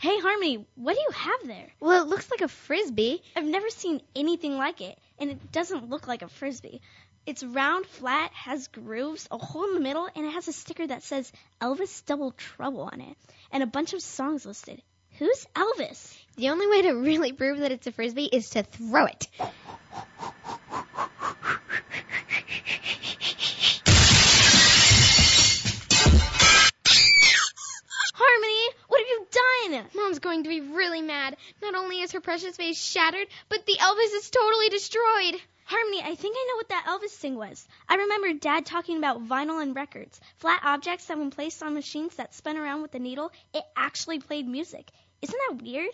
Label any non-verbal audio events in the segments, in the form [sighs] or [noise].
Hey, Harmony, what do you have there? Well, it looks like a frisbee. I've never seen anything like it, and it doesn't look like a frisbee. It's round, flat, has grooves, a hole in the middle, and it has a sticker that says Elvis Double Trouble on it, and a bunch of songs listed. Who's Elvis? The only way to really prove that it's a frisbee is to throw it. Mom's going to be really mad. Not only is her precious vase shattered, but the Elvis is totally destroyed. Harmony, I think I know what that Elvis thing was. I remember Dad talking about vinyl and records, flat objects that, when placed on machines that spun around with a needle, it actually played music. Isn't that weird?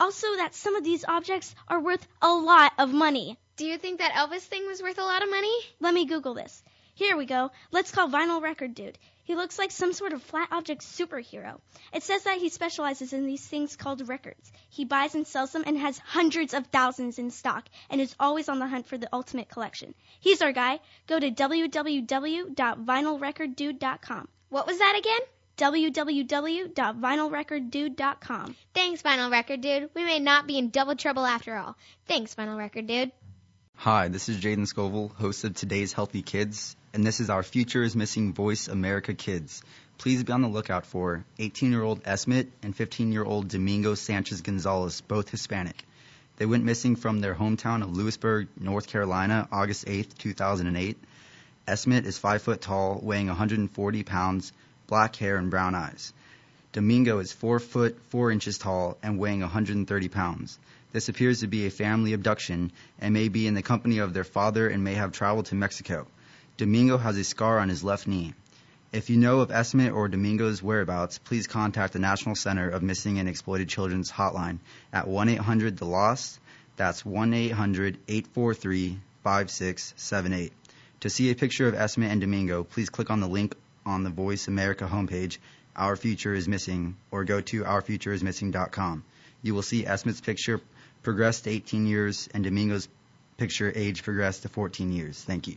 Also, that some of these objects are worth a lot of money. Do you think that Elvis thing was worth a lot of money? Let me Google this. Here we go. Let's call Vinyl Record Dude. He looks like some sort of flat object superhero. It says that he specializes in these things called records. He buys and sells them and has hundreds of thousands in stock and is always on the hunt for the ultimate collection. He's our guy. Go to www.vinylrecorddude.com. What was that again? www.vinylrecorddude.com. Thanks, Vinyl Record Dude. We may not be in double trouble after all. Thanks, Vinyl Record Dude. Hi, this is Jaden Scoville, host of today's Healthy Kids, and this is our Future is Missing Voice America Kids. Please be on the lookout for 18 year old Esmit and 15 year old Domingo Sanchez Gonzalez, both Hispanic. They went missing from their hometown of Louisburg, North Carolina, August 8, 2008. Esmit is 5 foot tall, weighing 140 pounds, black hair, and brown eyes. Domingo is 4 foot 4 inches tall and weighing 130 pounds. This appears to be a family abduction and may be in the company of their father and may have traveled to Mexico. Domingo has a scar on his left knee. If you know of Esmit or Domingo's whereabouts, please contact the National Center of Missing and Exploited Children's hotline at 1-800 The Lost. That's 1-800-843-5678. To see a picture of Esmit and Domingo, please click on the link on the Voice America homepage, Our Future is Missing, or go to ourfutureismissing.com. You will see Esmit's picture progressed to 18 years and Domingo's picture age progressed to 14 years. Thank you.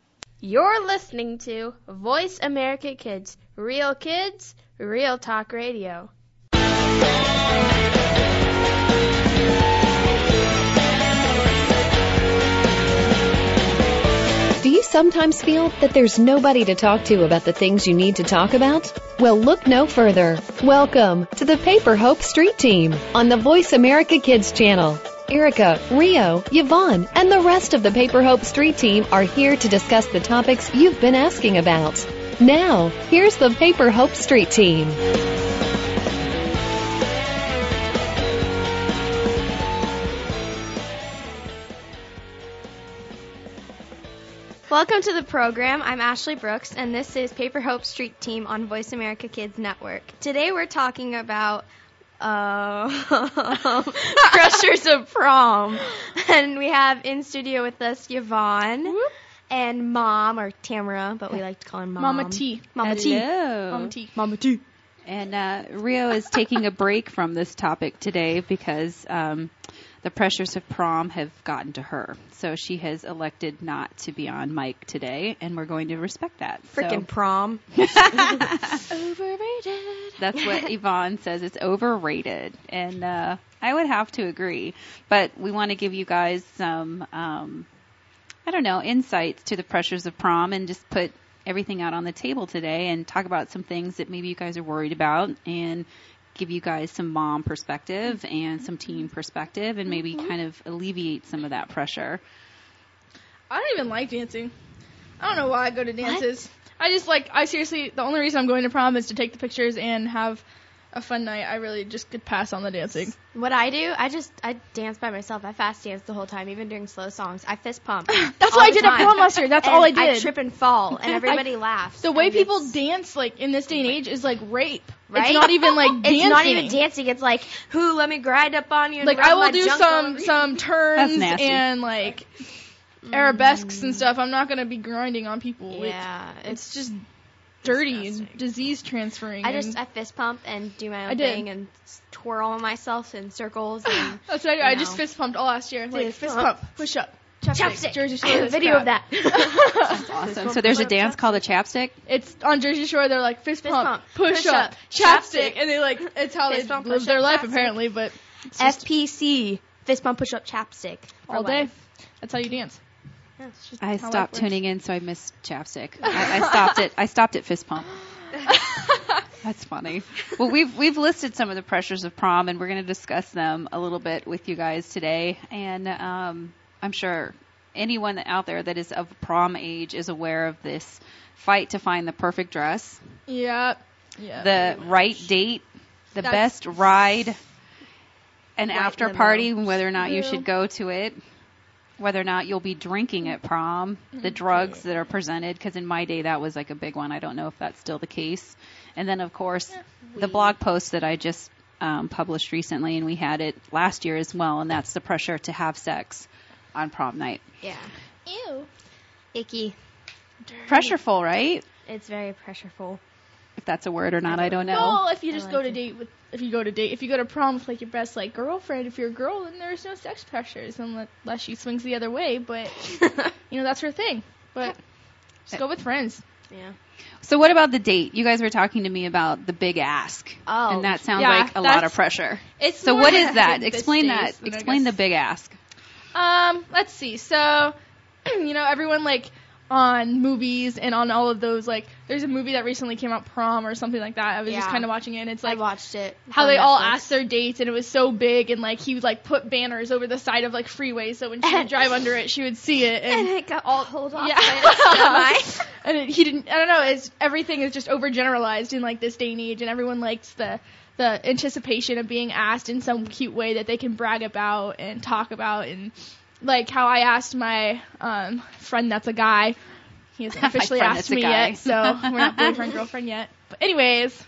You're listening to Voice America Kids, real kids, real talk radio. Do you sometimes feel that there's nobody to talk to about the things you need to talk about? Well, look no further. Welcome to the Paper Hope Street Team on the Voice America Kids channel. Erica, Rio, Yvonne, and the rest of the Paper Hope Street Team are here to discuss the topics you've been asking about. Now, here's the Paper Hope Street Team. Welcome to the program. I'm Ashli Brooks, and this is Paper Hope Street Team on Voice America Kids Network. Today we're talking about uh, [laughs] [laughs] pressures of prom, and we have in studio with us Yvonne and Mom or Tamra, but we like to call her Mom. Mama T. Mama T. Hello. Mama T. Mama T. And uh, Rio is taking a break from this topic today because um, the pressures of prom have gotten to her. So she has elected not to be on mic today, and we're going to respect that. Freaking prom. [laughs] Overrated. That's what [laughs] Yvonne says. It's overrated, and uh, I would have to agree. But we want to give you guys some, um, I don't know, insights to the pressures of prom, and just put everything out on the table today, and talk about some things that maybe you guys are worried about, and give you guys some mom perspective and some mm-hmm. teen perspective, and maybe mm-hmm. kind of alleviate some of that pressure. I don't even like dancing. I don't know why I go to dances. I just like I seriously the only reason I'm going to prom is to take the pictures and have a fun night. I really just could pass on the dancing. What I do, I just I dance by myself. I fast dance the whole time, even during slow songs. I fist pump. [laughs] That's all what I the did at time. prom last year. That's And all I did. I trip and fall, and [laughs] everybody laughs. The way people it's- dance like in this day and age is like rape. Right? [laughs] It's not even like It's dancing. not even dancing. It's like, who? Let me grind up on you. And Like I will my do some some turns and like mm. arabesques and stuff. I'm not gonna be grinding on people. Yeah, it's, just dirty disgusting. and disease transferring. I just I fist pump and do my own I thing and twirl myself in circles [laughs] and That's what I do. I you just fist pumped all last year. Like Fist fist pump. pump, push up, chapstick, chapstick. Jersey Shore. [laughs] this Video of crap. that. [laughs] Awesome. So there's a dance called a chapstick. It's on Jersey Shore. They're like fist, Fist pump, pump, push, push up, up, chapstick, chapstick. and they like it's how Fist they pump, live push their up, life chapstick. apparently. But it's just FPC fist pump push up chapstick all day. life. That's how you dance. Yeah, I stopped tuning in, so I missed chapstick. [laughs] I, I stopped it. I stopped at fist pump. That's funny. Well, we've we've listed some of the pressures of prom, and we're going to discuss them a little bit with you guys today. And um, I'm sure anyone out there that is of prom age is aware of this fight to find the perfect dress, Yeah. Yeah. the right date, the That's- best ride, an White after limo. party, whether or not you should go to it, whether or not you'll be drinking at prom, the drugs that are presented, because in my day that was like a big one. I don't know if that's still the case. And then, of course, the blog post that I just um, published recently, and we had it last year as well, and that's the pressure to have sex on prom night. Yeah. Ew. Icky. Pressureful, right? It's very pressureful. If that's a word or not, I don't know. Well, if you just like go to it. date with, if you go to date, if you go to prom with like your best like girlfriend, if you're a girl, then there's no sex pressures unless, unless she swings the other way. But [laughs] you know that's her thing. But just go with friends. Yeah. So, what about the date? You guys were talking to me about the big ask, Oh. and that sounds Yeah, like a lot of pressure. It's So, what is that? [laughs] Explain that. Explain the big ask. Um, let's see. So, [clears throat] you know, everyone like on movies and on all of those like there's a movie that recently came out prom or something like that. I was just kind of watching it and it's like I watched it. how they all asked their dates and it was so big and like he would like put banners over the side of like freeways so when she would [laughs] drive under it she would see it and and it got all pulled off. Yeah. [laughs] and it, he didn't I don't know it's everything is just overgeneralized in like this day and age and everyone likes the the anticipation of being asked in some cute way that they can brag about and talk about. And like how I asked my um friend that's a guy. He hasn't [laughs] officially asked me yet so we're not boyfriend [laughs] girlfriend yet. But anyways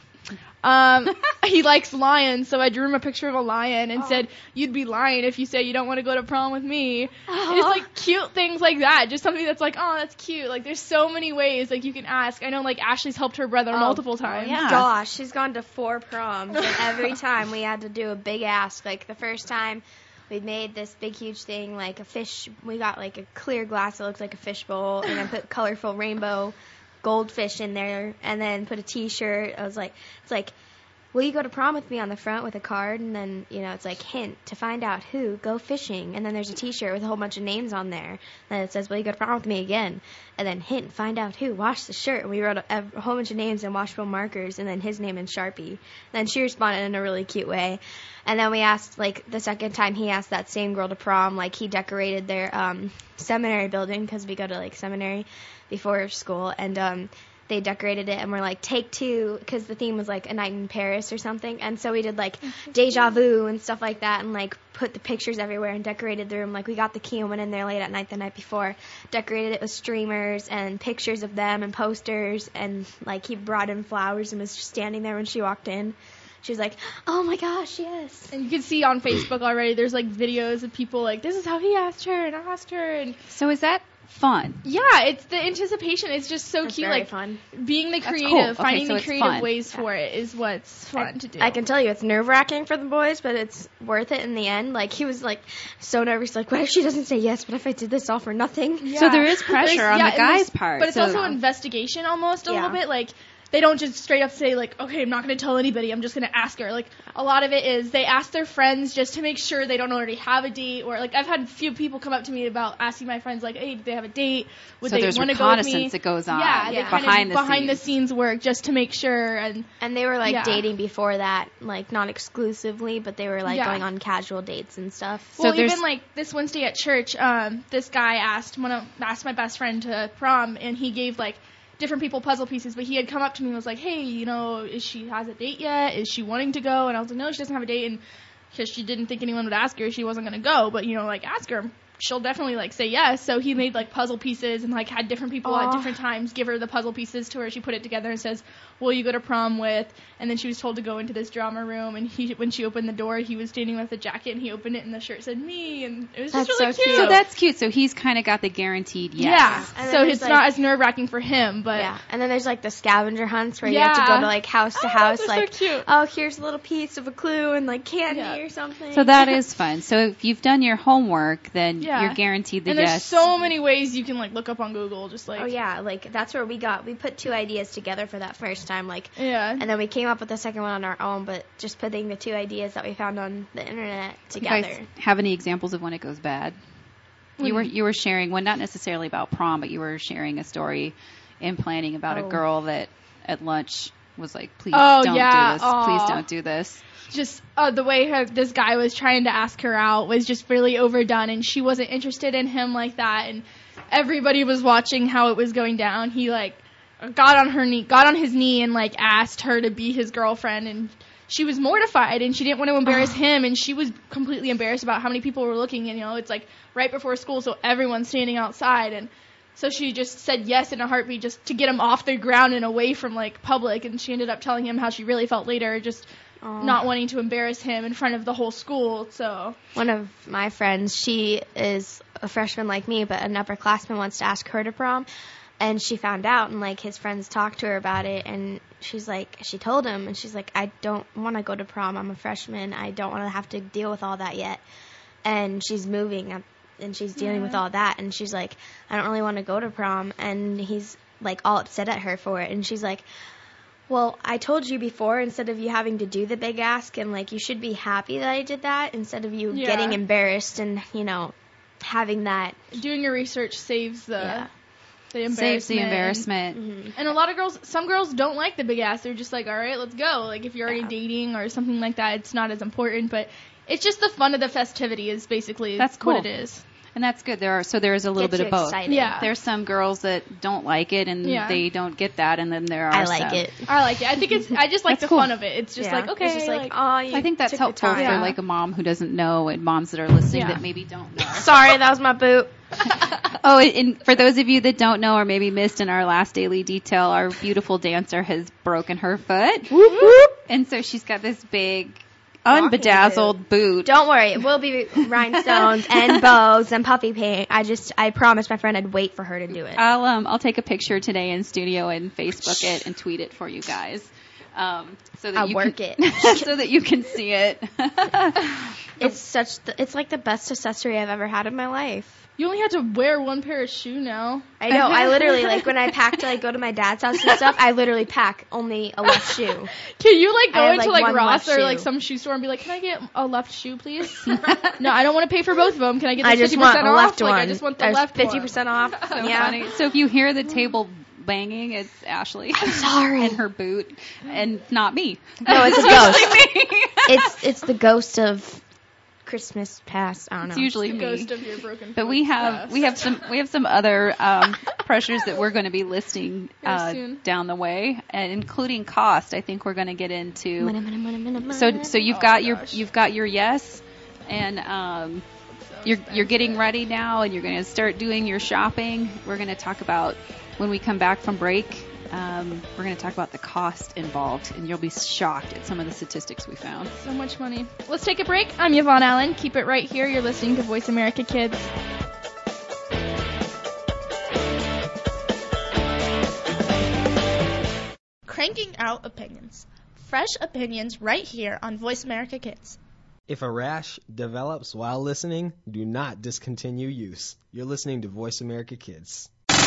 um, [laughs] he likes lions, so I drew him a picture of a lion and said, "You'd be lying if you say you don't want to go to prom with me." And it's like cute things like that, just something that's like, "Oh, that's cute." Like, there's so many ways like you can ask. I know like Ashli's helped her brother multiple times. yeah. Gosh, she's gone to four proms, and every [laughs] time we had to do a big ask. Like the first time, we made this big, huge thing, like a fish. We got like a clear glass that looked like a fish bowl, and i put colorful rainbow goldfish in there, and then put a T-shirt. I was like, it's like. Will you go to prom with me on the front with a card? And then, you know, it's like, hint, to find out who, go fishing. And then there's a t shirt with a whole bunch of names on there. It says, Will you go to prom with me again? And then, hint, find out who, wash the shirt. And we wrote a, a whole bunch of names in washable markers and then his name in Sharpie. And then she responded in a really cute way. And then we asked, like, the second time he asked that same girl to prom, like, he decorated their um, seminary building because we go to, like, seminary before school. And, um, they decorated it and we're like take two because the theme was like a night in paris or something. And so we did like deja vu and stuff like that and like put the pictures everywhere and decorated the room. Like we got the key and went in there late at night the night before. Decorated it with streamers and pictures of them and posters and like he brought in flowers and was just standing there when she walked in. She was like oh my gosh yes. And you can see on Facebook already. There's like videos of people like, "This is how he asked her," and I asked her, and So, is that fun? yeah, it's the anticipation. It's just so It's cute. very like fun being the creative, cool. Okay, finding so the creative fun. ways for it is what's fun to do. I can tell you it's nerve wracking for the boys, but it's worth it in the end. Like he was like so nervous, like what if she doesn't say yes? What if I did this all for nothing? So there is pressure on yeah, the and guy's there's- part. But it's so- also investigation almost a Yeah. little bit. Like they don't just straight up say like, okay, I'm not going to tell anybody. I'm just going to ask her. Like a lot of it is they ask their friends just to make sure they don't already have a date. Or like I've had a few people come up to me about asking my friends like, hey, do they have a date? Would so they there's want to go with me? reconnaissance that goes on Yeah, they kind behind of the behind the scenes. scenes work just to make sure. And And they were like Yeah. dating before that, like not exclusively, but they were like Yeah. going on casual dates and stuff. So well, there's- even like this Wednesday at church, um, this guy asked one of asked my best friend to prom, and he gave like different people puzzle pieces. But he had come up to me and was like, "Hey, you know, is she has a date yet? Is she wanting to go?" And I was like, "No, she doesn't have a date." And because she didn't think anyone would ask her, she wasn't gonna go. But you know, like ask her. she'll definitely like say yes. So he made like puzzle pieces and like had different people at different times give her the puzzle pieces to her. She put it together and says, "Will you go to prom with?" And then she was told to go into this drama room. And he, when she opened the door, he was standing with a jacket and he opened it and the shirt said me. And it was just really so cute. cute. So that's cute. So he's kind of got the guaranteed yes. yeah. So it's like- not as nerve wracking for him, but yeah, and then there's like the scavenger hunts where you have to go to like house to Oh, house, those are like cute. oh here's a little piece of a clue and like candy Yeah. or something. So that is fun. So if you've done your homework, then Yeah. you're guaranteed the and there's so many ways you can like look up on Google, just like oh yeah, like that's where we got we put two ideas together for that first time, like yeah. and then we came up with the second one on our own, but just putting the two ideas that we found on the internet You together. guys have any examples of when it goes bad? You were you were sharing one, not necessarily about prom, but you were sharing a story in planning about a Oh. girl that at lunch was like, "Please Oh, don't yeah. do this. Please don't do this." just uh, the way her, this guy was trying to ask her out was just really overdone, and she wasn't interested in him like that. And everybody was watching how it was going down. He like got on her knee, got on his knee, and like asked her to be his girlfriend, and she was mortified, and she didn't want to embarrass him, and she was completely embarrassed about how many people were looking. And you know, it's like right before school, so everyone's standing outside, and so she just said yes in a heartbeat just to get him off the ground and away from like public. And she ended up telling him how she really felt later, just not wanting to embarrass him in front of the whole school. So One of my friends, she is a freshman like me, but an upperclassman wants to ask her to prom. And she found out, and like his friends talked to her about it, and she's like, she told him, and she's like, I don't want to go to prom. I'm a freshman. I don't want to have to deal with all that yet. And she's moving, and she's dealing with all that, and she's like, I don't really want to go to prom. And he's like all upset at her for it, and she's like, well, I told you before, instead of you having to do the big ask, and like you should be happy that I did that, instead of you Yeah. getting embarrassed and you know having that. doing your research saves the Yeah. The embarrassment. Saves the embarrassment. Mhm. And a lot of girls, some girls don't like the big ass. They're just like, all right, let's go. Like if you're already Yeah. dating or something like that, it's not as important. But it's just the fun of the festivity is basically That's cool. what it is. And that's good. There are so there is a little Gets bit you of both. excited. Yeah. There's some girls that don't like it and Yeah. they don't get that, and then there are I like some. it. I like it. I think it's. I just like the cool. fun of it. It's just Yeah. like okay, It's just like, like, oh, you I think that's helpful for time. like a mom who doesn't know and moms that are listening Yeah. that maybe don't know. [laughs] Sorry, that was my boot. [laughs] Oh, and- and for those of you that don't know or maybe missed in our last daily detail, our beautiful dancer has broken her foot. And so she's got this big, unbedazzled boot. Don't worry, it will be rhinestones and [laughs] bows and puffy paint. I just, I promised my friend I'd wait for her to do it. I'll um I'll take a picture today in studio and Facebook it and tweet it for you guys. Um, so that I'll you work can, it. [laughs] so that you can see it. [laughs] It's such, the, it's like the best accessory I've ever had in my life. you only have to wear one pair of shoe now. I know. I [laughs] literally like when I pack to like go to my dad's house and stuff. I literally pack only a left shoe. Can you like go I have, into like, like, Ross or like some shoe store and be like, can I get a left shoe, please? no, I don't want to pay for both of them. Can I get the 50% off? left like, one. I just want the There's left fifty one. percent off. So yeah. funny. So if you hear the table banging, it's Ashli. I'm sorry. And her boot, and not me. No, it's a [laughs] ghost. it's it's the ghost of Christmas past. I don't know. It's usually The me. ghost of your broken But foot. we have Yes. we have some we have some other um, [laughs] pressures that we're going to be listing uh, down the way, and including cost. I think we're going to get into. Money, money, money, money, money. So so you've Oh got your gosh. you've got your yes, and um, you're you're getting ready now, and you're going to start doing your shopping. We're going to talk about when we come back from break. Um, we're going to talk about the cost involved, and you'll be shocked at some of the statistics we found. So much money. Let's take a break. I'm Yvonne Allen. Keep it right here. You're listening to Voice America Kids. Cranking out opinions. Fresh opinions right here on Voice America Kids. If a rash develops while listening, do not discontinue use. You're listening to Voice America Kids.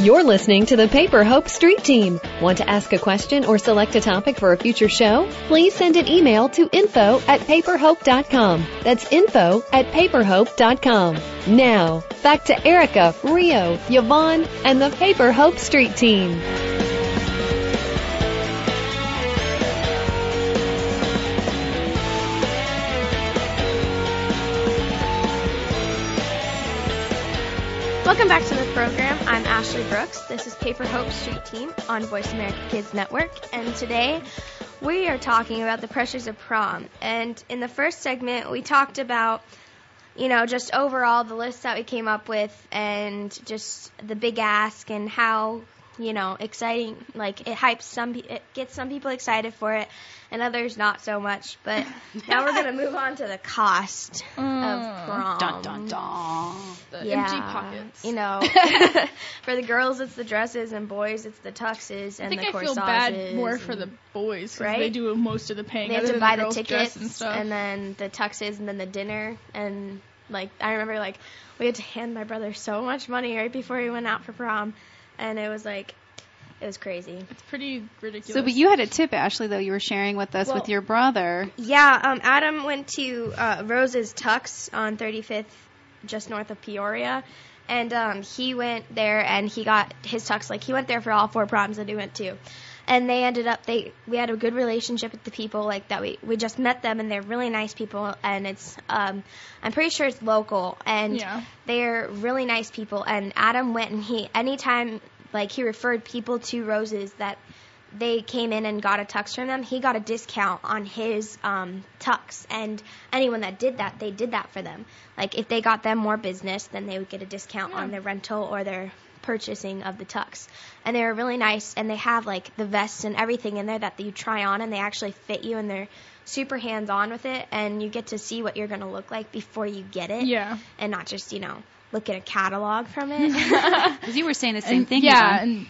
You're listening to the Paper Hope Street Team. Want to ask a question or select a topic for a future show? Please send an email to info at paperhope.com. That's info at paperhope.com. Now, back to Erica, Rio, Yvonne, and the Paper Hope Street Team. Welcome back to the program. I'm Ashli Brooks. This is Paper Hope Street Team on Voice America Kids Network. And today we are talking about the pressures of prom. And in the first segment, we talked about, you know, just overall the list that we came up with and just the big ask and how, you know, exciting, like it hypes some, it gets some people excited for it and others not so much. But now we're going to move on to the cost of mm. prom. Dun dun dun. The Yeah, empty pockets. You know, [laughs] for the girls it's the dresses, and boys it's the tuxes I and think the I corsages. feel bad more for the boys 'cause Right? they do most of the paying. They have other to buy the girls' dress tickets and stuff. and then the tuxes and then the dinner and like I remember like we had to hand my brother so much money right before he went out for prom, and it was like it was crazy. it's pretty ridiculous. So, but you had a tip, Ashli, though you were sharing with us Well- with your brother. Yeah, um, Adam went to uh, Rose's Tux on 35th, just north of Peoria, and um, he went there and he got his tux. Like he went there for all four proms that he went to, and they ended up they we had a good relationship with the people like that. We we just met them and they're really nice people, and it's um, I'm pretty sure it's local and Yeah. they're really nice people. And Adam went and he anytime like he referred people to Roses that they came in and got a tux from them, he got a discount on his um, tux. And anyone that did that, they did that for them. Like if they got them more business, then they would get a discount on their rental or their purchasing of the tux. And they were really nice, and they have like the vests and everything in there that you try on, and they actually fit you, and they're super hands on with it, and you get to see what you're going to look like before you get it, yeah. and not just you know look at a catalog from it. [laughs] Because you were saying the same And- thing. Yeah, Yvonne. and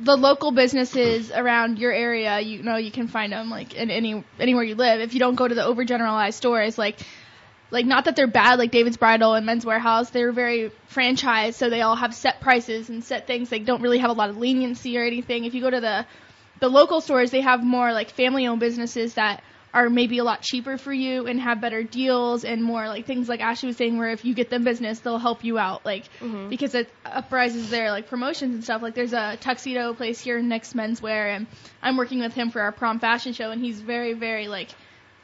the local businesses around your area, you know, you can find them like in any anywhere you live. If you don't go to the overgeneralized stores, like like not that they're bad, like David's Bridal and Men's Wearhouse, they're very franchised, so they all have set prices and set things. They don't really have a lot of leniency or anything. If you go to the the local stores, they have more like family-owned businesses that are maybe a lot cheaper for you and have better deals and more like things like Ashli was saying where if you get them business they'll help you out like mm-hmm. because it uprises their like promotions and stuff. Like there's a tuxedo place here next menswear and I'm working with him for our prom fashion show and he's very very like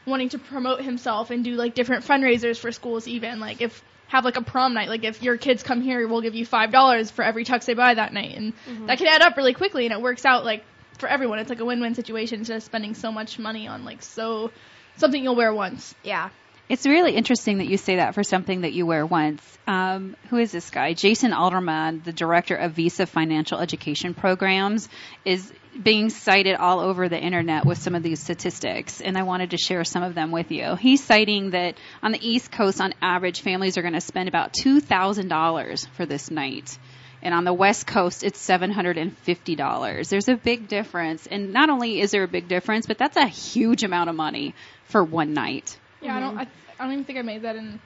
wanting to promote himself and do like different fundraisers for schools even. Like if have like a prom night like if your kids come here we'll give you five dollars for every tux they buy that night. And mm-hmm. that can add up really quickly and it works out like for everyone it's like a win-win situation instead of spending so much money on like so something you'll wear once yeah. It's really interesting that you say that for something that you wear once. Um, who is this guy? Jason Alderman, the director of Visa Financial Education Programs, is being cited all over the internet with some of these statistics, and I wanted to share some of them with you. He's citing that on the East Coast, on average, families are going to spend about $2,000 for this night. And on the West Coast, it's $750. There's a big difference. And not only is there a big difference, but that's a huge amount of money for one night. yeah i don't I, I don't even think i made that in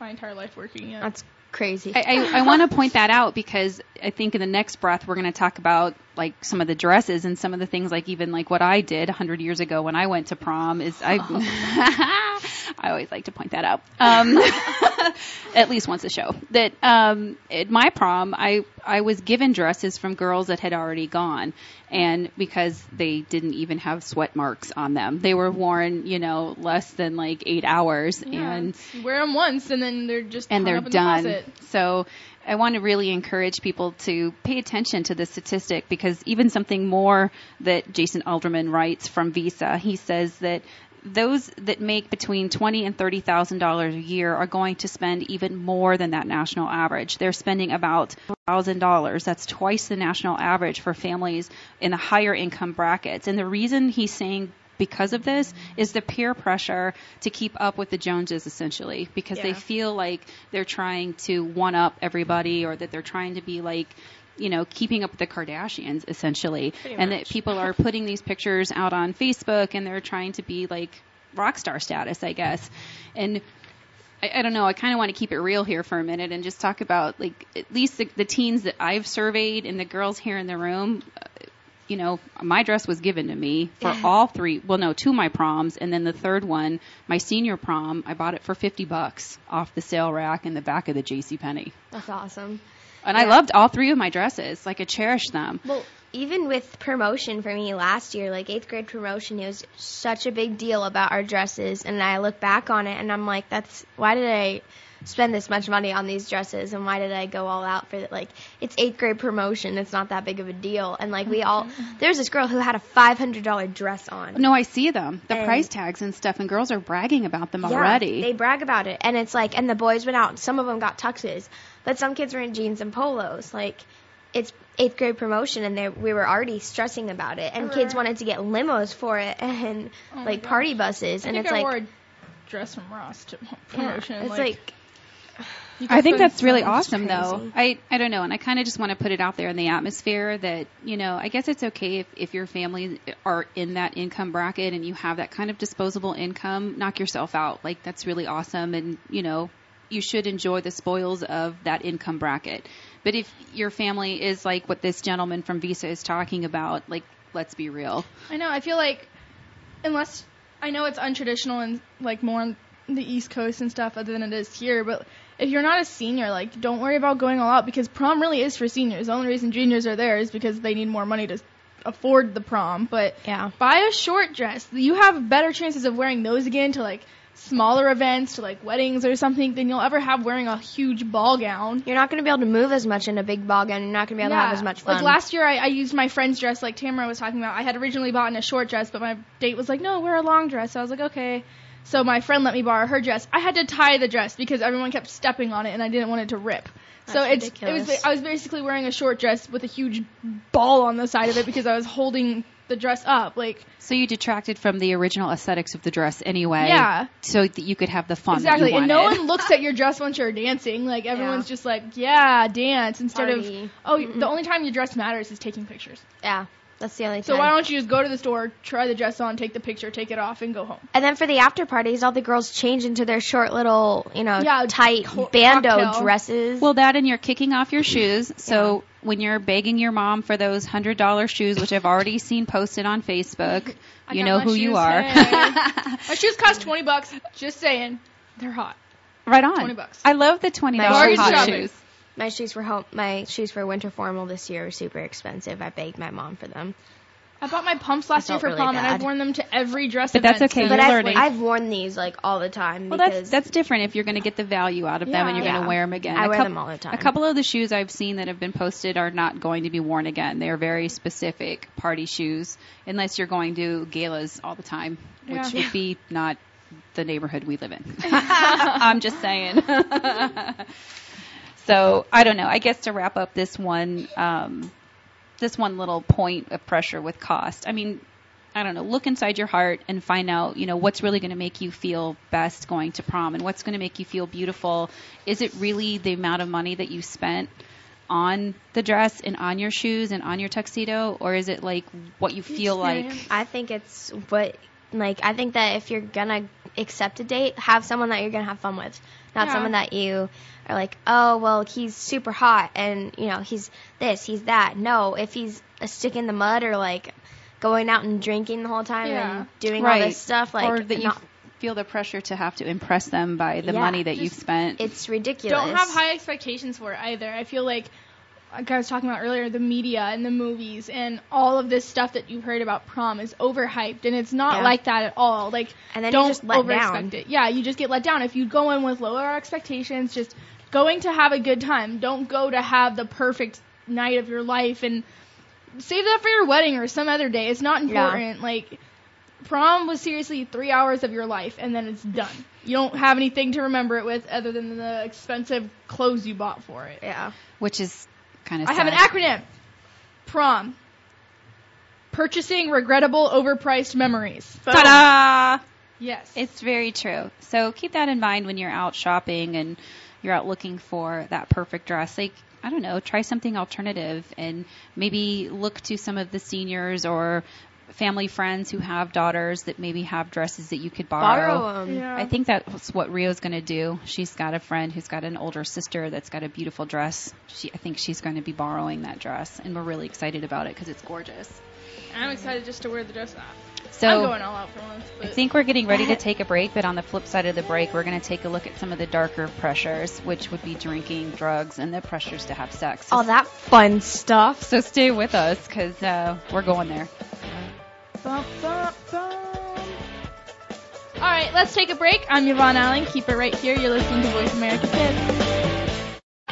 my entire life working yet That's crazy. I, I, I want to point that out because I think in the next breath we're going to talk about like some of the dresses and some of the things like even like what I did a 100 years ago when I went to prom is I [laughs] I always like to point that out um, [laughs] [laughs] at least once a show that um, at my prom I I was given dresses from girls that had already gone and because they didn't even have sweat marks on them they were worn you know less than like eight hours yeah, and wear them once and then they're just and they're done. the. So I want to really encourage people to pay attention to this statistic because even something more that Jason Alderman writes from Visa, he says that those that make between twenty and thirty thousand dollars a year are going to spend even more than that national average. They're spending about thousand dollars. That's twice the national average for families in the higher income brackets. And the reason he's saying because of this is the peer pressure to keep up with the Joneses essentially because they feel like they're trying to one up everybody or that they're trying to be like you know keeping up with the Kardashians essentially and that people are [laughs] putting these pictures out on Facebook and they're trying to be like rock star status I guess and I, I don't know. I kind of want to keep it real here for a minute and just talk about like at least the, the teens that I've surveyed and the girls here in the room. Uh, you know, my dress was given to me for all three. Well, no, two of my proms, and then the third one, my senior prom, I bought it for fifty bucks off the sale rack in the back of the J.C. Penney. That's awesome. And I loved all three of my dresses. Like I cherished them. Well, even with promotion for me last year, like eighth grade promotion, it was such a big deal about our dresses. And I look back on it and I'm like, that's why did I spend this much money on these dresses and why did I go all out for it? Like, it's eighth grade promotion. It's not that big of a deal. And like, we all, mm-hmm. there's this girl who had a $500 dress on. No, I see them, the And- price tags and stuff, and girls are bragging about them Yeah, already. they brag about it. And it's like, and the boys went out, some of them got tuxes, but some kids were in jeans and polos. Like, it's eighth grade promotion, and they, we were already stressing about it. And kids wanted to get limos for it [laughs] and Oh like gosh. party buses. I and think it's I like, wore a dress from Ross to yeah, [laughs] promotion. it's like, you I think that's really so much awesome, though. I I don't know, and I kind of just want to put it out there in the atmosphere that you know, I guess it's okay if if your family are in that income bracket and you have that kind of disposable income, knock yourself out. Like that's really awesome, and you know, you should enjoy the spoils of that income bracket. But if your family is like what this gentleman from Visa is talking about, like let's be real. I know. I feel like unless I know it's untraditional and like more on the East Coast and stuff other than it is here, but if you're not a senior, like don't worry about going all out because prom really is for seniors. The only reason juniors are there is because they need more money to afford the prom. But yeah. buy a short dress. You have better chances of wearing those again to like smaller events, to like weddings or something, than you'll ever have wearing a huge ball gown. You're not going to be able to move as much in a big ball gown. You're not going to be able to have as much fun. Like last year, I, I used my friend's dress, like Tamra was talking about. I had originally bought in a short dress, but my date was like, "No, wear a long dress." So I was like, "Okay." So my friend let me borrow her dress. I had to tie the dress because everyone kept stepping on it, and I didn't want it to rip. so That's it's it was. I was basically wearing a short dress with a huge ball on the side of it because I was holding the dress up. Like So you detracted from the original aesthetics of the dress anyway. Yeah. So that you could have the fun exactly, that you and no one looks at your dress once you're dancing. Like everyone's Yeah. just like, "Yeah, dance," instead Party. of, "Oh, the only time your dress matters is taking pictures." yeah, that's the only thing. So why don't you just go to the store, try the dress on, take the picture, take it off, and go home? And then for the after parties, all the girls change into their short little, you know, Yeah, tight co- bandeau cocktail. dresses. Well, that and you're kicking off your shoes. So when you're begging your mom for those hundred dollar shoes, which I've already seen posted on Facebook, [laughs] you know who you are. hey. [laughs] My shoes cost twenty bucks. Just saying, they're hot. right on. 20 bucks. I love the twenty dollars hot shopping. shoes. My shoes for home, my shoes for winter formal this year were super expensive. I begged my mom for them. I bought my pumps last year for really prom, and I've worn them to every dress But that's okay, since. You're but I've, learning. I've worn these like all the time Well, because that's that's different if you're going to get the value out of them and you're Yeah. going to wear them again. I A wear coup- them all the time. A couple of the shoes I've seen that have been posted are not going to be worn again. They are very specific party shoes, unless you're going to galas all the time, which Yeah. would be not the neighborhood we live in. [laughs] [laughs] I'm just saying. [laughs] so I don't know. I guess to wrap up this one, um, this one little point of pressure with cost. I mean, I don't know, look inside your heart and find out, you know, what's really going to make you feel best going to prom and what's going to make you feel beautiful. Is it really the amount of money that you spent on the dress and on your shoes and on your tuxedo or is it like what you feel like? I think it's what like I think that if you're gonna accept a date, have someone that you're gonna have fun with, not Yeah. someone that you are like, oh well, he's super hot and you know he's this, he's that. No, if he's a stick in the mud or like going out and drinking the whole time Yeah. and doing right. all this stuff, like or that you not- feel the pressure to have to impress them by the Yeah, money that you've spent. it's ridiculous. Don't have high expectations for it either. I feel like, like I was talking about earlier, the media and the movies and all of this stuff that you've heard about prom is overhyped, and it's not Yeah. like that at all. Like, And then you don't just let over down. it. Yeah, you just get let down if you go in with lower expectations. Just going to have a good time. Don't go to have the perfect night of your life and save that for your wedding or some other day. It's not Yeah. important. Like. Prom was seriously three hours of your life, and then it's done. You don't have anything to remember it with other than the expensive clothes you bought for it. Yeah. which is kind of I have an acronym. Prom. Purchasing regrettable overpriced memories. Ta-da! Yes. It's very true. So keep that in mind when you're out shopping and you're out looking for that perfect dress. Like, I don't know, try something alternative and maybe look to some of the seniors or family friends who have daughters that maybe have dresses that you could borrow. Borrow 'em. Yeah. I think that's what Rio's going to do. She's got a friend who's got an older sister that's got a beautiful dress. She, I think she's going to be borrowing that dress, and we're really excited about it because it's gorgeous. I'm excited just to wear the dress. So I'm going all out for once. I think we're getting ready to [laughs] take a break, but on the flip side of the break, we're going to take a look at some of the darker pressures, which would be drinking, drugs, and the pressures to have sex. So, All that fun stuff. so stay with us because uh, we're going there. All right, let's take a break. I'm Yvonne Allen. Keep it right here. You're listening to Voice America Kids.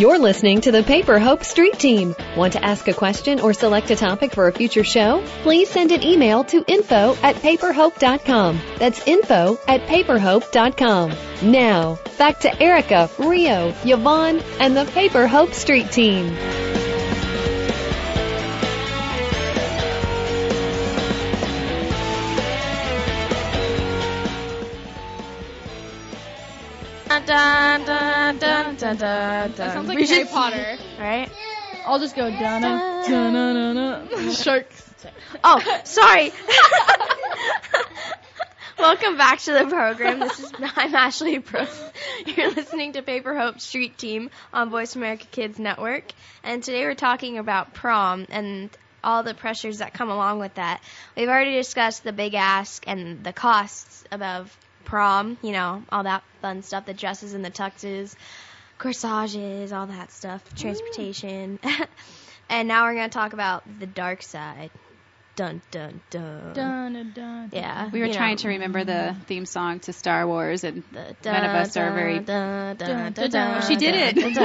You're listening to the Paper Hope Street Team. Want to ask a question or select a topic for a future show? Please send an email to info at paperhope.com. That's info at paperhope.com. Now, back to Erica, Rio, Yvonne, and the Paper Hope Street Team. Dun, dun, dun, dun, dun, dun, That sounds like We Harry should- Potter. Right? I'll just go dun dun dun dun Sharks. Oh, sorry. [laughs] Welcome back to the program. This is I'm Ashli Brooks. You're listening to Paper Hope Street Team on Voice America Kids Network, and today we're talking about prom and all the pressures that come along with that. We've already discussed the big ask and the costs of prom. You know, all that fun stuff, the dresses and the tuxes, corsages, all that stuff, transportation. [laughs] and now we're going to talk about the dark side. Dun dun dun. Dun dun dun. Yeah. We were trying know. to remember the theme song to Star Wars, and The none of us are very. dun, dun, Dun, dun, dun, dun, She did it. [laughs]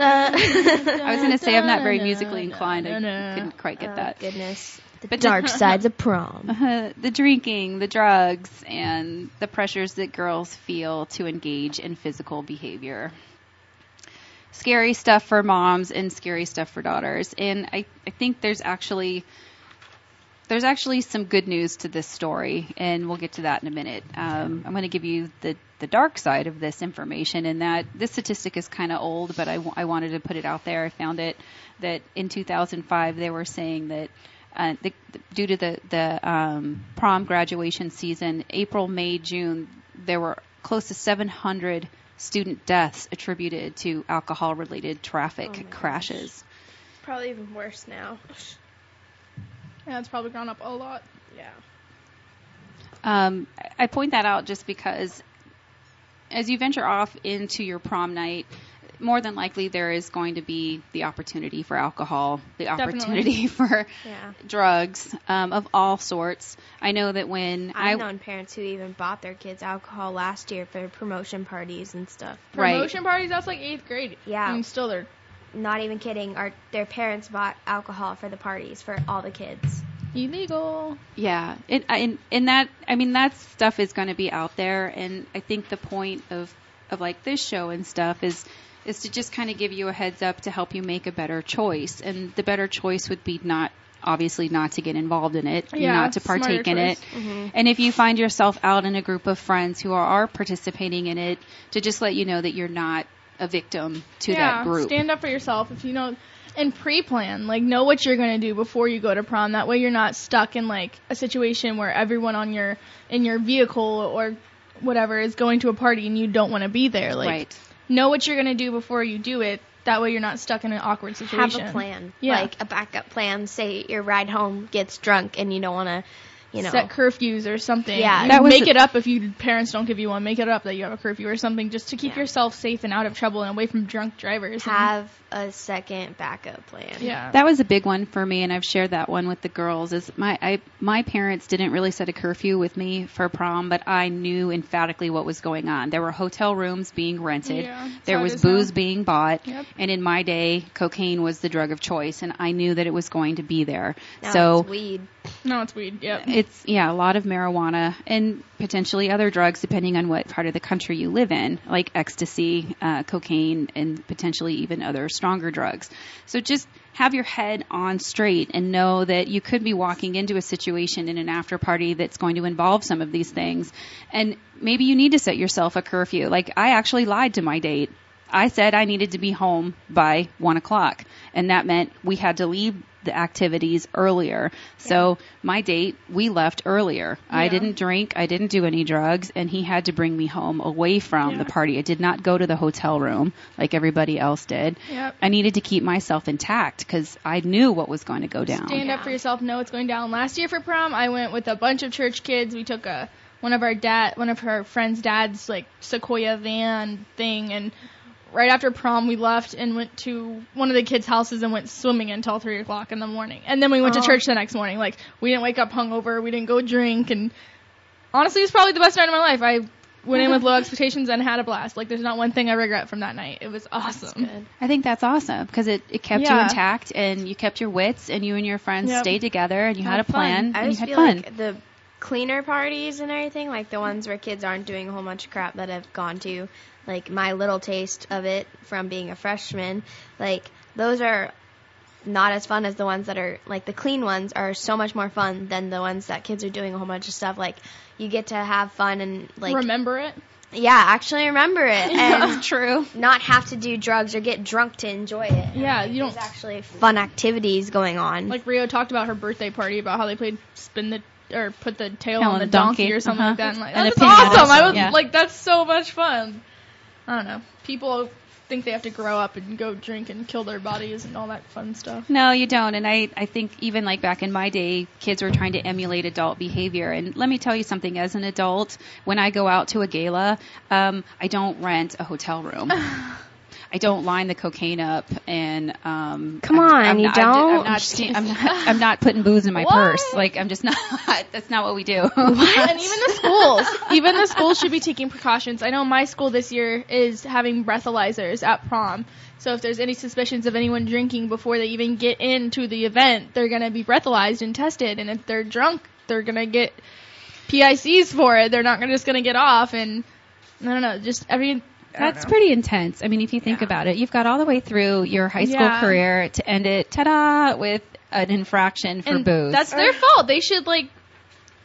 I was going to say I'm not very musically inclined. I Dun, dun, dun. couldn't quite get Oh, that. goodness. The dark [laughs] sides of prom. Uh, [laughs] the drinking, the drugs, and the pressures that girls feel to engage in physical behavior. Scary stuff for moms and scary stuff for daughters. And I, I think there's actually there's actually some good news to this story, and we'll get to that in a minute. Um, I'm going to give you the the dark side of this information, and that this statistic is kind of old, but I, w- I wanted to put it out there. I found it that in 2005 they were saying that uh, the, due to the the um, prom graduation season, April, May, June, there were close to 700 student deaths attributed to alcohol-related traffic Oh my crashes. Probably even worse now. Yeah, it's probably gone up a lot. Yeah. Um, I- I point that out just because as you venture off into your prom night, more than likely there is going to be the opportunity for alcohol, the Definitely. opportunity [laughs] for Yeah. drugs um, of all sorts. I know that when I I've known parents who even bought their kids alcohol last year for promotion parties and stuff. Right. Promotion parties, that's like eighth grade. Yeah. And still they're Not even kidding. Our their parents bought alcohol for the parties for all the kids. illegal. Yeah, it, I- and and that I mean that stuff is going to be out there, and I think the point of of like this show and stuff is is to just kind of give you a heads up to help you make a better choice, and the better choice would be not obviously not to get involved in it, Yeah, not to partake in choice. it. And if you find yourself out in a group of friends who are, are participating in it, to just let you know that you're not a victim to yeah, that group. stand up for yourself if you know and pre-plan. Like know what you're going to do before you go to prom. That way you're not stuck in like a situation where everyone on your in your vehicle or whatever is going to a party and you don't want to be there. Like right. Know what you're going to do before you do it. That way you're not stuck in an awkward situation. Have a plan, Yeah. like a backup plan. Say your ride home gets drunk and you don't want to, you know, Set curfews or something. Yeah. That make a- it up if you parents don't give you one. Make it up that you have a curfew or something, just to keep Yeah. yourself safe and out of trouble and away from drunk drivers. and- have a second backup plan. yeah. That was a big one for me, and I've shared that one with the girls. Is my I, my parents didn't really set a curfew with me for prom, but I knew emphatically what was going on. There were hotel rooms being rented. Yeah, there was does now. booze being bought, Yep. and in my day, cocaine was the drug of choice, and I knew that it was going to be there. Now so it's weed. no, it's weed. Yep. It's yeah, a lot of marijuana and potentially other drugs depending on what part of the country you live in, like ecstasy, uh, cocaine, and potentially even other stronger drugs. So just have your head on straight and know that you could be walking into a situation in an after party that's going to involve some of these things. And maybe you need to set yourself a curfew. Like I actually lied to my date. I said I needed to be home by one o'clock, and that meant we had to leave the activities earlier. So my date, we left earlier. I didn't drink, I didn't do any drugs, and he had to bring me home away from Yeah. the party. I did not go to the hotel room like everybody else did. Yep. I needed to keep myself intact because I knew what was going to go down. Stand up for yourself. Know what's going down. Last year for prom, I went with a bunch of church kids. We took a one of our dad, one of her friends' dad's like Sequoia van thing, and right after prom, we left and went to one of the kids' houses and went swimming until three o'clock in the morning. And then we went Oh. to church the next morning. Like we didn't wake up hungover. We didn't go drink. And honestly, it was probably the best night of my life. I went in with low expectations and had a blast. Like there's not one thing I regret from that night. It was awesome. I think that's awesome because it, it kept you Yeah. intact and you kept your wits and you and your friends Yep. stayed together and you had, Had a fun. plan I and you had feel fun. like the cleaner parties and everything, like the ones where kids aren't doing a whole bunch of crap that I've gone to, like my little taste of it from being a freshman, like those are not as fun as the ones that are like the clean ones are so much more fun than the ones that kids are doing a whole bunch of stuff like you get to have fun and like Remember it? yeah actually remember it [laughs] and True. not have to do drugs or get drunk to enjoy it Yeah, you don't- there's actually fun activities going on Like Rio talked about her birthday party about how they played spin the or put the tail on on the donkey, donkey, or something uh-huh. like that. And like, And that's awesome. I was Yeah. like, that's so much fun. I don't know. People think they have to grow up and go drink and kill their bodies and all that fun stuff. No, you don't. And I, I think even like back in my day, kids were trying to emulate adult behavior. And let me tell you something, as an adult, when I go out to a gala, um, I don't rent a hotel room. [laughs] I don't line the cocaine up and um Come I'm- on, I'm you not, I'm don't? not, I'm not [laughs] I'm not putting booze in my What? purse. Like I'm just not [laughs] that's not what we do. and even the schools, [laughs] even the schools should be taking precautions. I know my school this year is having breathalyzers at prom. So if there's any suspicions of anyone drinking before they even get into the event, they're gonna be breathalyzed and tested. And if they're drunk, they're gonna get PICs for it. They're not gonna, just gonna get off. And I don't know, just every. I don't That's pretty intense. I mean, if you think Yeah. about it, you've got all the way through your high school Yeah. career to end it, ta-da, with an infraction for and booze. That's their fault. They should like.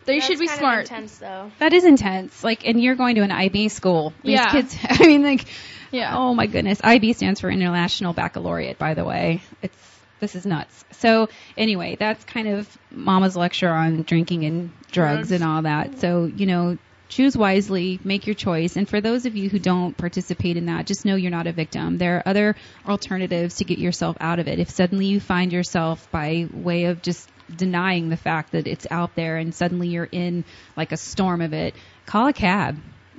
They That's should be kind of smart. intense though That is intense. Like, and you're going to an IB school. These Yeah. kids, [laughs] I mean, like, Yeah. oh my goodness. IB stands for International Baccalaureate, by the way. It's, this is nuts. So anyway, that's kind of mama's lecture on drinking and drugs Drugs. and all that. So, you know, choose wisely, make your choice. And for those of you who don't participate in that, just know you're not a victim. There are other alternatives to get yourself out of it. If suddenly you find yourself by way of just denying the fact that it's out there and suddenly you're in like a storm of it, call a cab,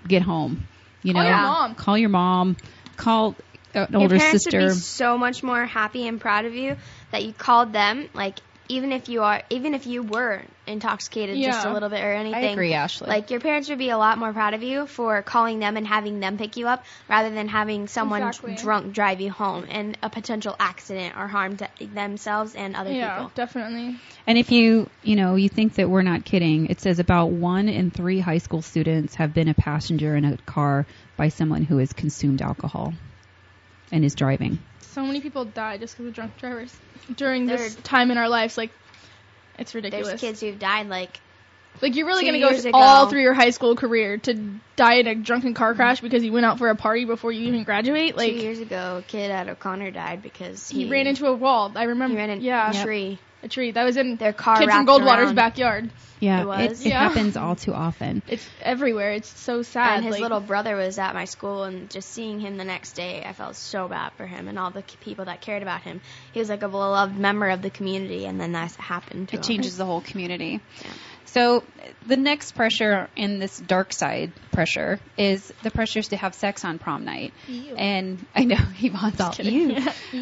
get home. You Call know, your mom. call your mom, call an Your older parents sister. would be so much more happy and proud of you that you called them. Like even if you are, even if you were intoxicated just a little bit or anything. I agree, Ashli. Like your parents would be a lot more proud of you for calling them and having them pick you up rather than having someone Exactly. drunk drive you home and a potential accident or harm to themselves and other Yeah, people. definitely. And if you, you know, you think that we're not kidding, it says about one in three high school students have been a passenger in a car by someone who has consumed alcohol and is driving. So many people die just because of drunk drivers during this time in our lives. Like, it's ridiculous. There's kids who've died like like you're really gonna go ago. all through your high school career to die in a drunken car mm-hmm. crash because you went out for a party before you even graduate. Like two years ago. A kid at O'Connor died because he ran into a wall. I remember. he ran into yeah. a tree. A tree. That was in Their car Kids from Goldwater's around. backyard. Yeah, It was? it, Yeah. happens all too often. [laughs] It's everywhere. It's so sad. And his like- little brother was at my school, and just seeing him the next day, I felt so bad for him and all the people that cared about him. He was like a beloved member of the community, and then that happened to It him. changes [laughs] the whole community. Yeah. So the next pressure in this dark side pressure is the pressures to have sex on prom night. And I know Yvonne's all you.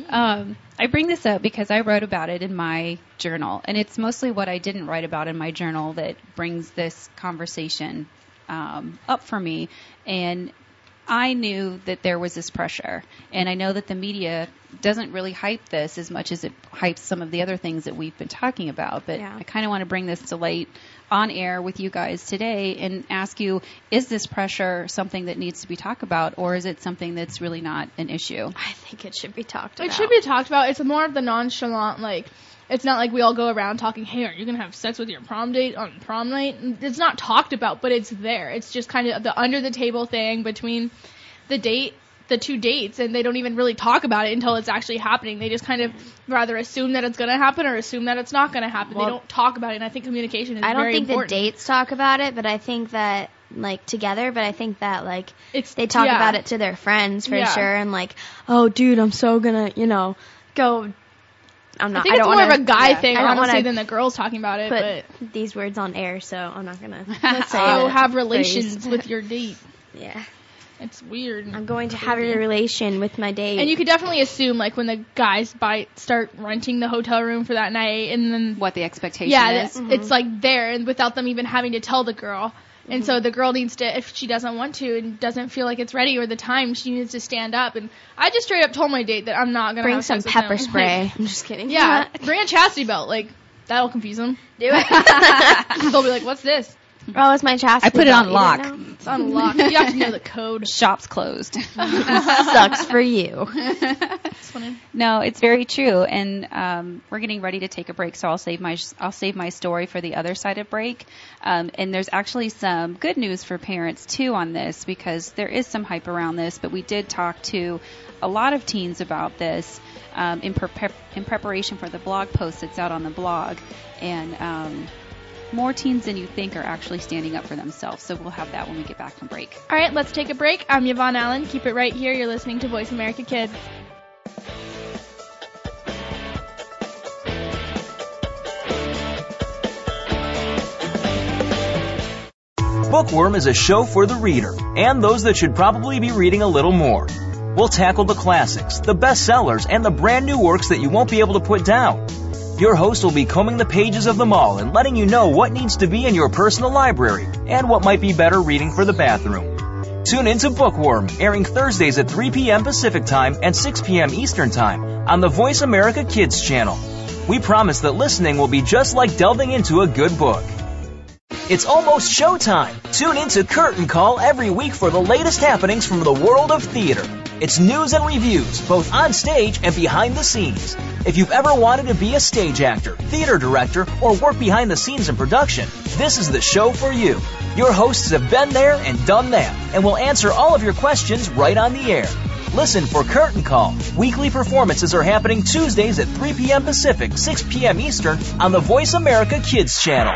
um, I bring this up because I wrote about it in my journal, and it's mostly what I didn't write about in my journal that brings this conversation um, up for me. And I knew that there was this pressure, and I know that the media doesn't really hype this as much as it hypes some of the other things that we've been talking about. But Yeah. I kind of want to bring this to light on air with you guys today and ask you: Is this pressure something that needs to be talked about, or is it something that's really not an issue? I think it should be talked about. It should be talked about. It's more of the nonchalant, like, it's not like we all go around talking, hey, are you going to have sex with your prom date on prom night? It's not talked about, but it's there. It's just kind of the under the table thing between the date, the two dates, and they don't even really talk about it until it's actually happening. They just kind of rather assume that it's going to happen or assume that it's not going to happen. Well- they don't talk about it, and I think communication is I don't think important. the dates talk about it, but I think that like together, but I think that like It's, they talk yeah. about it to their friends for Yeah. sure, and like, oh, dude, I'm so gonna, you know, go. I'm not. I think it's don't more wanna, of a guy yeah, thing, I honestly, wanna than the girls talking about it. put but these words on air, so I'm not gonna [laughs] say oh, go that have relations with your date. [laughs] Yeah, It's weird. I'm going to have a relation with my date. And you could definitely assume, like, when the guys buy start renting the hotel room for that night, and then What the expectation yeah, is? that- it's mm-hmm. like there, and without them even having to tell the girl. And so the girl needs to, if she doesn't want to and doesn't feel like it's ready or the time, she needs to stand up. And I just straight up told my date that I'm not gonna bring have some sex with pepper him. spray. [laughs] I'm just kidding. Yeah, bring a chastity belt. Like that'll confuse them. do it. [laughs] They'll be like, "What's this?" Oh, it's my chastity. I put it on You lock. didn't know? It's unlocked. you have to know the code. [laughs] Shop's closed. [laughs] Sucks for you. [laughs] No, it's very true, and um, we're getting ready to take a break, so I'll save my I'll save my story for the other side of break. Um, and there's actually some good news for parents too on this because there is some hype around this, but we did talk to a lot of teens about this um, in, prep in preparation for the blog post that's out on the blog, and um, more teens than you think are actually standing up for themselves. So we'll have that when we get back from break. All right, let's take a break. I'm Yvonne Allen. Keep it right here. You're listening to Voice America Kids. Bookworm is a show for the reader and those that should probably be reading a little more. We'll tackle the classics, the bestsellers, and the brand new works that you won't be able to put down. Your host will be combing the pages of them all and letting you know what needs to be in your personal library and what might be better reading for the bathroom. Tune into Bookworm, airing Thursdays at 3 p.m. Pacific Time and 6 p.m. Eastern Time on the Voice America Kids channel. We promise that listening will be just like delving into a good book. It's almost showtime. Tune in to Curtain Call every week for the latest happenings from the world of theater. It's news and reviews, both on stage and behind the scenes. If you've ever wanted to be a stage actor, theater director, or work behind the scenes in production, this is the show for you. Your hosts have been there and done that, and will answer all of your questions right on the air. Listen for Curtain Call. Weekly performances are happening Tuesdays at 3 p.m. Pacific, 6 p.m. Eastern on the Voice America Kids channel.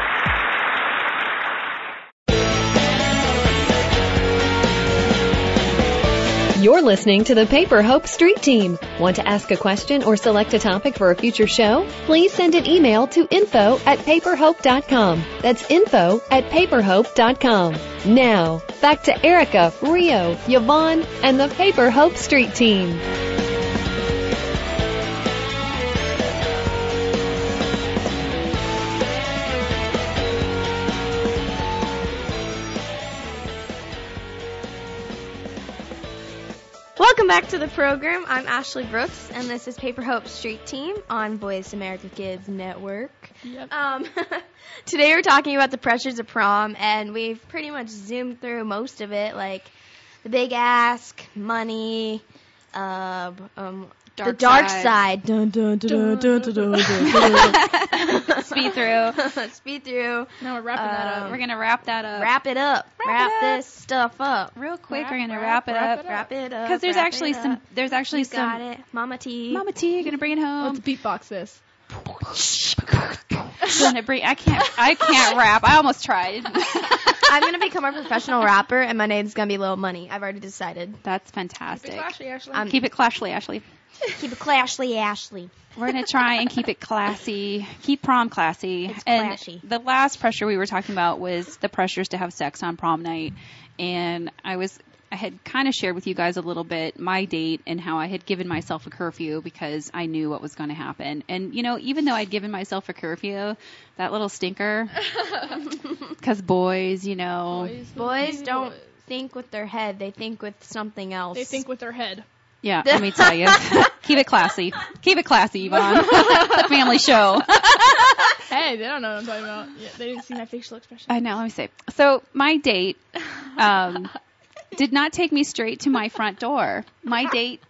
You're listening to the Paper Hope Street Team. Want to ask a question or select a topic for a future show? Please send an email to info at paperhope.com. That's info at paperhope.com. Now, back to Erica, Rio, Yvonne, and the Paper Hope Street Team. Welcome back to the program. I'm Ashli Brooks, and this is Paper Hope Street Team on Voice America Kids Network. Yep. Um, [laughs] today we're talking about the pressures of prom, and we've pretty much zoomed through most of it, like the big ask, money, uh, um, the Dark dark side. side. Dun, dun, dun, dun, dun, dun, dun, [laughs] Speed through. [laughs] Speed through. Now we're wrapping that up. Um, We're gonna wrap that up. Wrap it up. Wrap Wrap, it up. this stuff up. real quick. Wrap, we're gonna wrap, wrap, it wrap up. it up. Wrap it up. Because there's wrap actually some. There's actually You some. got it. Mama T. Mama T, you're gonna bring it home. Let's beatbox this. Gonna bring. I can't. I can't rap. I almost tried. [laughs] I'm gonna become a professional rapper, and my name's gonna be Little Money. I've already decided. That's fantastic. Ashli, Ashli. Um, Keep it clashly, Ashli. [laughs] Keep it clashly, Ashli. We're gonna try and keep it classy, keep prom classy. It's and clashy. the last pressure we were talking about was the pressures to have sex on prom night, and I was. I had kind of shared with you guys a little bit my date and how I had given myself a curfew because I knew what was going to happen. And, you know, even though I'd given myself a curfew, that little stinker, [laughs] because boys, you know, Boys don't think with their head; they think with something else. They think with their head. Yeah, [laughs] let me tell you, keep it classy. Keep it classy, Yvonne. the [laughs] Family show. Hey, they don't know what I'm talking about. Yeah, they didn't see my facial expression. I know. Let me see. So my date um, did not take me straight to my front door. My date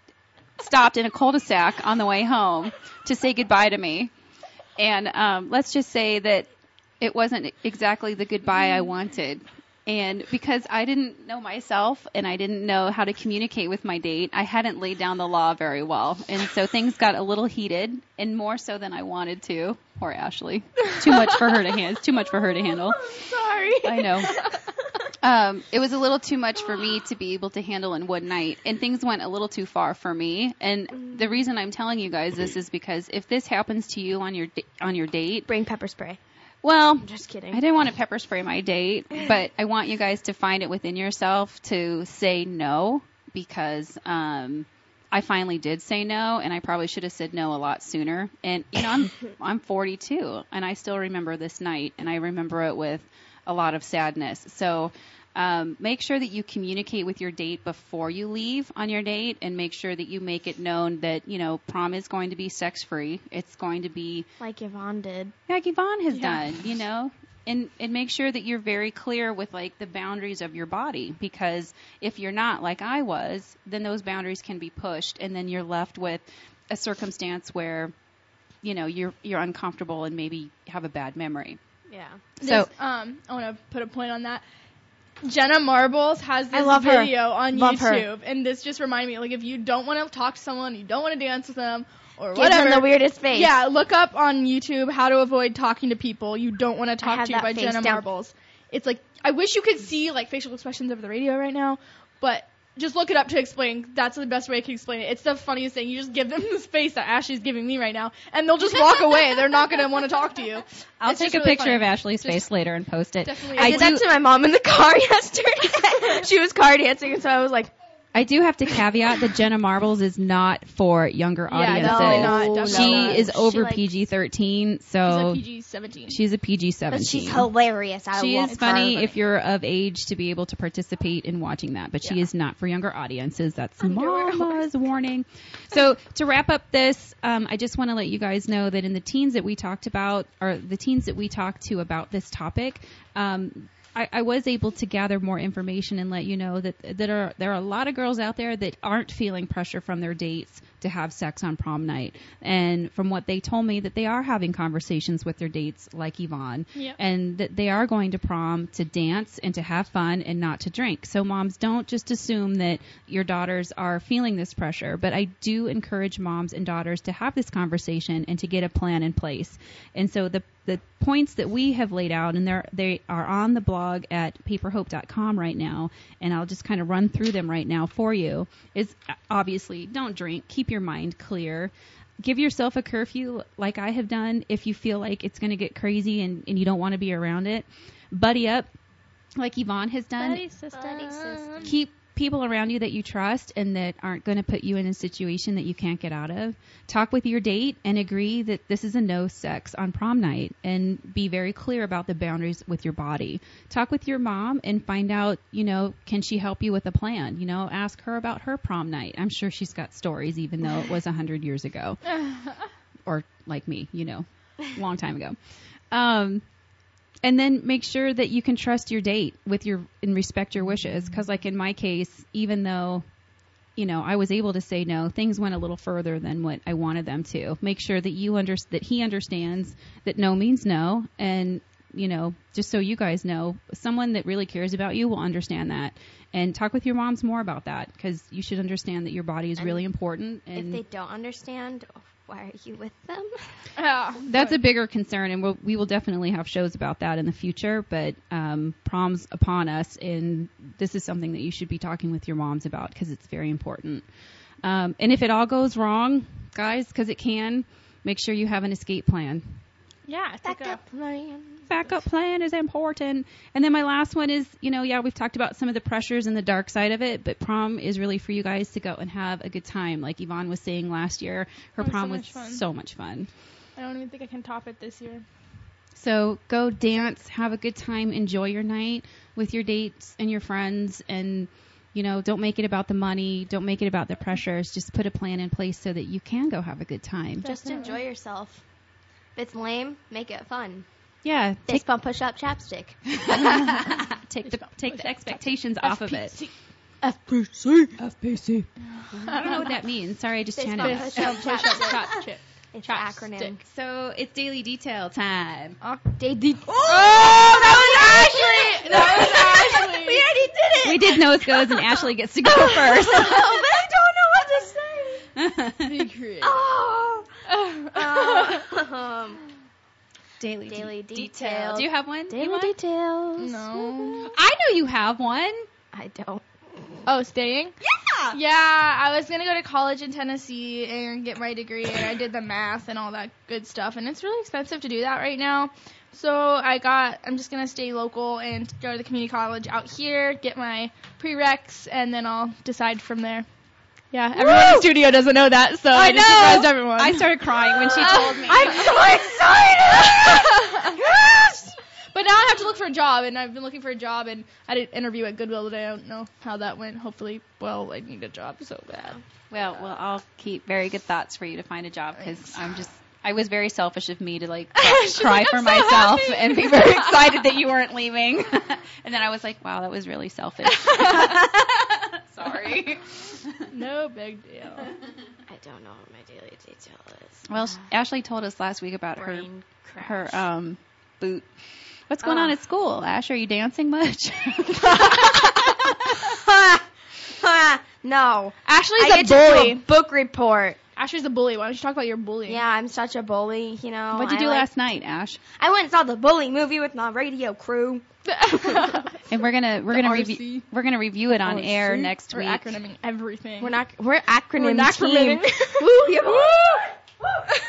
stopped in a cul-de-sac on the way home to say goodbye to me, and um, let's just say that it wasn't exactly the goodbye I wanted. And because I didn't know myself and I didn't know how to communicate with my date, I hadn't laid down the law very well. And so things got a little heated and more so than I wanted to. Poor Ashli. Too much for her to handle. Too much for her to handle. [laughs] Sorry. I know. Um, it was a little too much for me to be able to handle in one night, and things went a little too far for me. And the reason I'm telling you guys this is because if this happens to you on your da- on your date, Bring pepper spray. Well, I'm just kidding. I didn't want to pepper spray my date, but I want you guys to find it within yourself to say no because um I finally did say no and I probably should have said no a lot sooner. And you know, I'm [laughs] I'm 42 and I still remember this night and I remember it with a lot of sadness. So um, make sure that you communicate with your date before you leave on your date and make sure that you make it known that, you know, prom is going to be sex free. It's going to be Like Yvonne did. like Yvonne has Yeah. done, you know, and and make sure that you're very clear with like the boundaries of your body because if you're not like I was, then those boundaries can be pushed, and then you're left with a circumstance where, you know, you're you're uncomfortable and maybe have a bad memory. Yeah. So This, um, I want to put a point on that. Jenna Marbles has this love her. video on Love her. YouTube, and this just reminded me, like, if you don't want to talk to someone, you don't want to dance with them, or Give whatever. them the weirdest face. Yeah, look up on YouTube how to avoid talking to people you don't want to talk to by Jenna down. Marbles. It's like I wish you could see like facial expressions over the radio right now, but just look it up to explain. That's the best way I can explain it. It's the funniest thing. You just give them [laughs] the face that Ashli's giving me right now, and they'll just walk away. They're not gonna want to talk to you. I'll It's take a really picture funny. of Ashli's Just- face later and post it. Definitely. I, I did do- that to my mom in the car [laughs] yesterday. [laughs] she was car dancing, and so I was like, I do have to caveat that Jenna Marbles is not for younger Yeah, audiences. definitely not. No, Definitely She not. is over likes- PG-13, so She's so a PG-17. she's a PG-17. but she's hilarious. I she is funny her. if you're of age to be able to participate in watching that, but she is not for younger audiences. That's Underwear mama's warning. So to wrap up this, um, I just want to let you guys know that in the teens that we talked about, or the teens that we talked to about this topic, um, I, I was able to gather more information and let you know that that are there are a lot of girls out there that aren't feeling pressure from their dates to have sex on prom night. And from what they told me, that they are having conversations with their dates, like Yvonne, Yep. and that they are going to prom to dance and to have fun and not to drink. So moms, don't just assume that your daughters are feeling this pressure, but I do encourage moms and daughters to have this conversation and to get a plan in place. And so the the points that we have laid out, and they're, they are on the blog at paperhope.com right now, and I'll just kind of run through them right now for you, is obviously don't drink, keep your mind clear. Give yourself a curfew like I have done if you feel like it's going to get crazy and, and you don't want to be around it. Buddy up like Yvonne has done. Buddy system. Keep people around you that you trust and that aren't going to put you in a situation that you can't get out of. Talk with your date and agree that this is a no sex on prom night and be very clear about the boundaries with your body. Talk with your mom and find out, you know, can she help you with a plan? You know, ask her about her prom night. I'm sure she's got stories even though it was a hundred years ago. [laughs] or like me, you know, long time ago. Um, and then make sure that you can trust your date with your and respect your wishes mm-hmm. because like in my case even though you know i was able to say no things went a little further than what i wanted them to make sure that you under that he understands that no means no and you know, just so you guys know, someone that really cares about you will understand that. And talk with your moms more about that because you should understand that your body is And really important. If And they don't understand, why are you with them? [laughs] Yeah. that's a bigger concern, and we'll, we will definitely have shows about that in the future. But um, prom's upon us, and this is something that you should be talking with your moms about because it's very important. Um, and if it all goes wrong, guys, because it can, make sure you have an escape plan. Yeah. Take a, Backup plan is important. And then my last one is, you know, yeah, we've talked about some of the pressures and the dark side of it, but prom is really for you guys to go and have a good time. Like Yvonne was saying last year, her Oh, so prom was fun. so much fun. I don't even think I can top it this year. So go dance, have a good time, enjoy your night with your dates and your friends, and you know, don't make it about the money, don't make it about the pressures. Just put a plan in place so that you can go have a good time. Just enjoy yourself. If it's lame, make it fun. Yeah, Fist take bump, push up, chapstick. [laughs] take the take the expectations off of it. FPC. FPC. I don't know what that means. Sorry, I just Fist chanted. bump, push up, Push up, chapstick. It's acronym. So it's daily detail time. Oh, daily. [laughs] Oh! oh, that was Ashli. That was Ashli. [laughs] we already did it. We did nose goes, and Ashli gets to go first. oh, but I don't know what to say. Be creative. Oh. Um, daily [laughs] daily de- detail. Do you have one? Daily Yvonne? details. No. [laughs] I know you have one. I don't. Oh, staying? Yeah. Yeah, I was gonna go to college in Tennessee and get my degree, and I did the math and all that good stuff, and it's really expensive to do that right now. So I got, I'm just gonna stay local and go to the community college out here, get my prereqs, and then I'll decide from there. Yeah, everyone in the studio doesn't know that, so I, I just know. surprised everyone. I started crying when she [laughs] told me. I'm so excited. [laughs] yes. But now I have to look for a job, and I've been looking for a job, and I did an interview at Goodwill today. I don't know how that went. Hopefully, well, I need a job so bad. Well, well, I'll keep very good thoughts for you to find a job because I'm just. I was very selfish of me to like [laughs] She's cry like, for so myself happy." and be very excited that you weren't leaving. and then I was like, wow, that was really selfish. Sorry. [laughs] No big deal. I don't know what my daily detail is. Well, sh- [sighs] Ashli told us last week about her crash. her um boot. What's going Oh. on at school? Ash, are you dancing much? [laughs] [laughs] no. Ashli's I a get to do a book report. Ashli's a bully. Why don't you talk about your bullying? Yeah, I'm such a bully, you know. What'd you I do like- last night, Ash? I went and saw the bully movie with my radio crew. [laughs] And we're gonna we're The gonna review we're gonna review it on air RC? next We're week. acronyming everything. We're not we're acronym We're team. acronyming. [laughs] [laughs] Woo, yeah.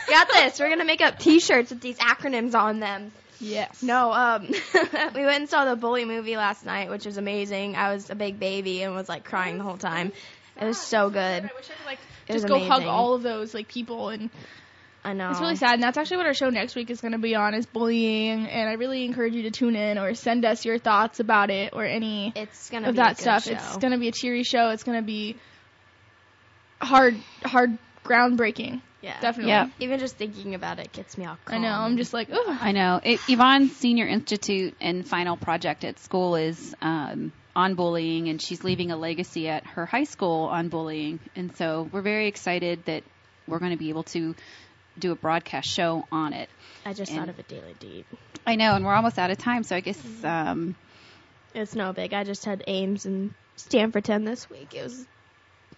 Got this. We're gonna make up T-shirts with these acronyms on them. yes. No, um, we went and saw the bully movie last night, which was amazing. I was a big baby and was like crying the whole time. It was so good. I wish I could like It was just go hug amazing. all of those like people and I know. it's really sad and that's actually what our show next week is going to be on is bullying and I really encourage you to tune in or send us your thoughts about it or any It's gonna of be a that good stuff. Show. It's going to be a cheery show. It's going to be hard hard groundbreaking. yeah, Definitely. Yeah. Even just thinking about it gets me all. I know. I'm just like, ugh. I know. It, Yvonne's senior institute and final project at school is um, on bullying, and she's leaving a legacy at her high school on bullying. And so we're very excited that we're going to be able to do a broadcast show on it. I just and- thought of a daily deed. I know, and we're almost out of time, so I guess um, It's no big. I just had AIMS and Stanford 10 this week. It was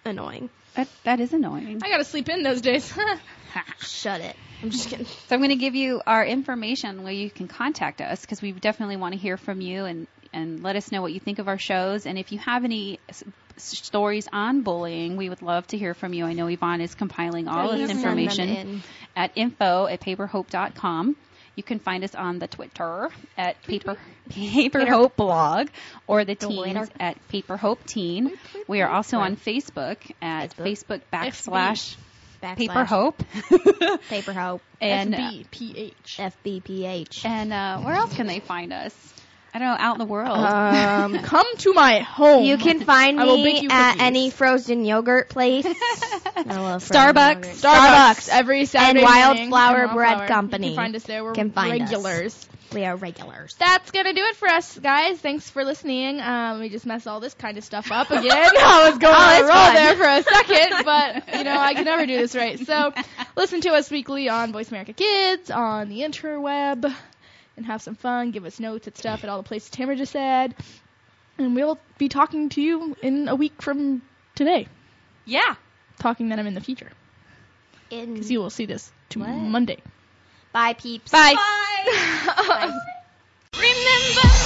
annoying. that, that is annoying. I got to sleep in those days. [laughs] Shut it. I'm just kidding. So I'm going to give you our information where you can contact us because we definitely want to hear from you and and let us know what you think of our shows. And if you have any s- stories on bullying, we would love to hear from you. I know Yvonne is compiling all Please this information in. at info at paperhope.com. You can find us on the Twitter at paper [laughs] Paper Hope blog or the teens at Paper Hope Teen. We are also on Facebook at Facebook backslash Paper Hope. Paper Hope. [laughs] and FBPH. FBPH. and uh, where else can they find us? I don't know, out in the world. Um, [laughs] Come to my home. you can find I will bake me at cookies. any frozen yogurt place. [laughs] Starbucks. yogurt. Starbucks every Saturday and. Wildflower Bread Company. You can find us there. We're Can find us. regulars. We are regulars. That's gonna do it for us, guys. Thanks for listening. Um, we just messed all this kind of stuff up [laughs] again. I was going Oh, on a roll fun. there for a second, but you know I can never do this right. So listen to us weekly on Voice America Kids, on the interweb, and have some fun, give us notes and stuff at all the places Tamra just said. And we'll be talking to you in a week from today. Yeah. Talking that I'm in the future. In Because you will see this to Monday. Bye, peeps. Bye. Bye. [laughs]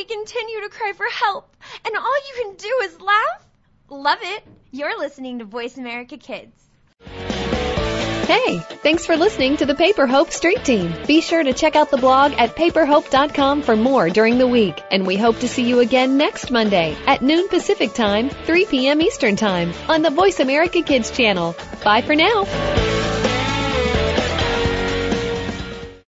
We continue to cry for help, and all you can do is laugh. Love it. You're listening to Voice America Kids. Hey, thanks for listening to the Paper Hope Street Team. Be sure to check out the blog at paperhope.com for more during the week. And we hope to see you again next Monday at noon Pacific Time, 3 p.m. Eastern Time on the Voice America Kids channel. Bye for now.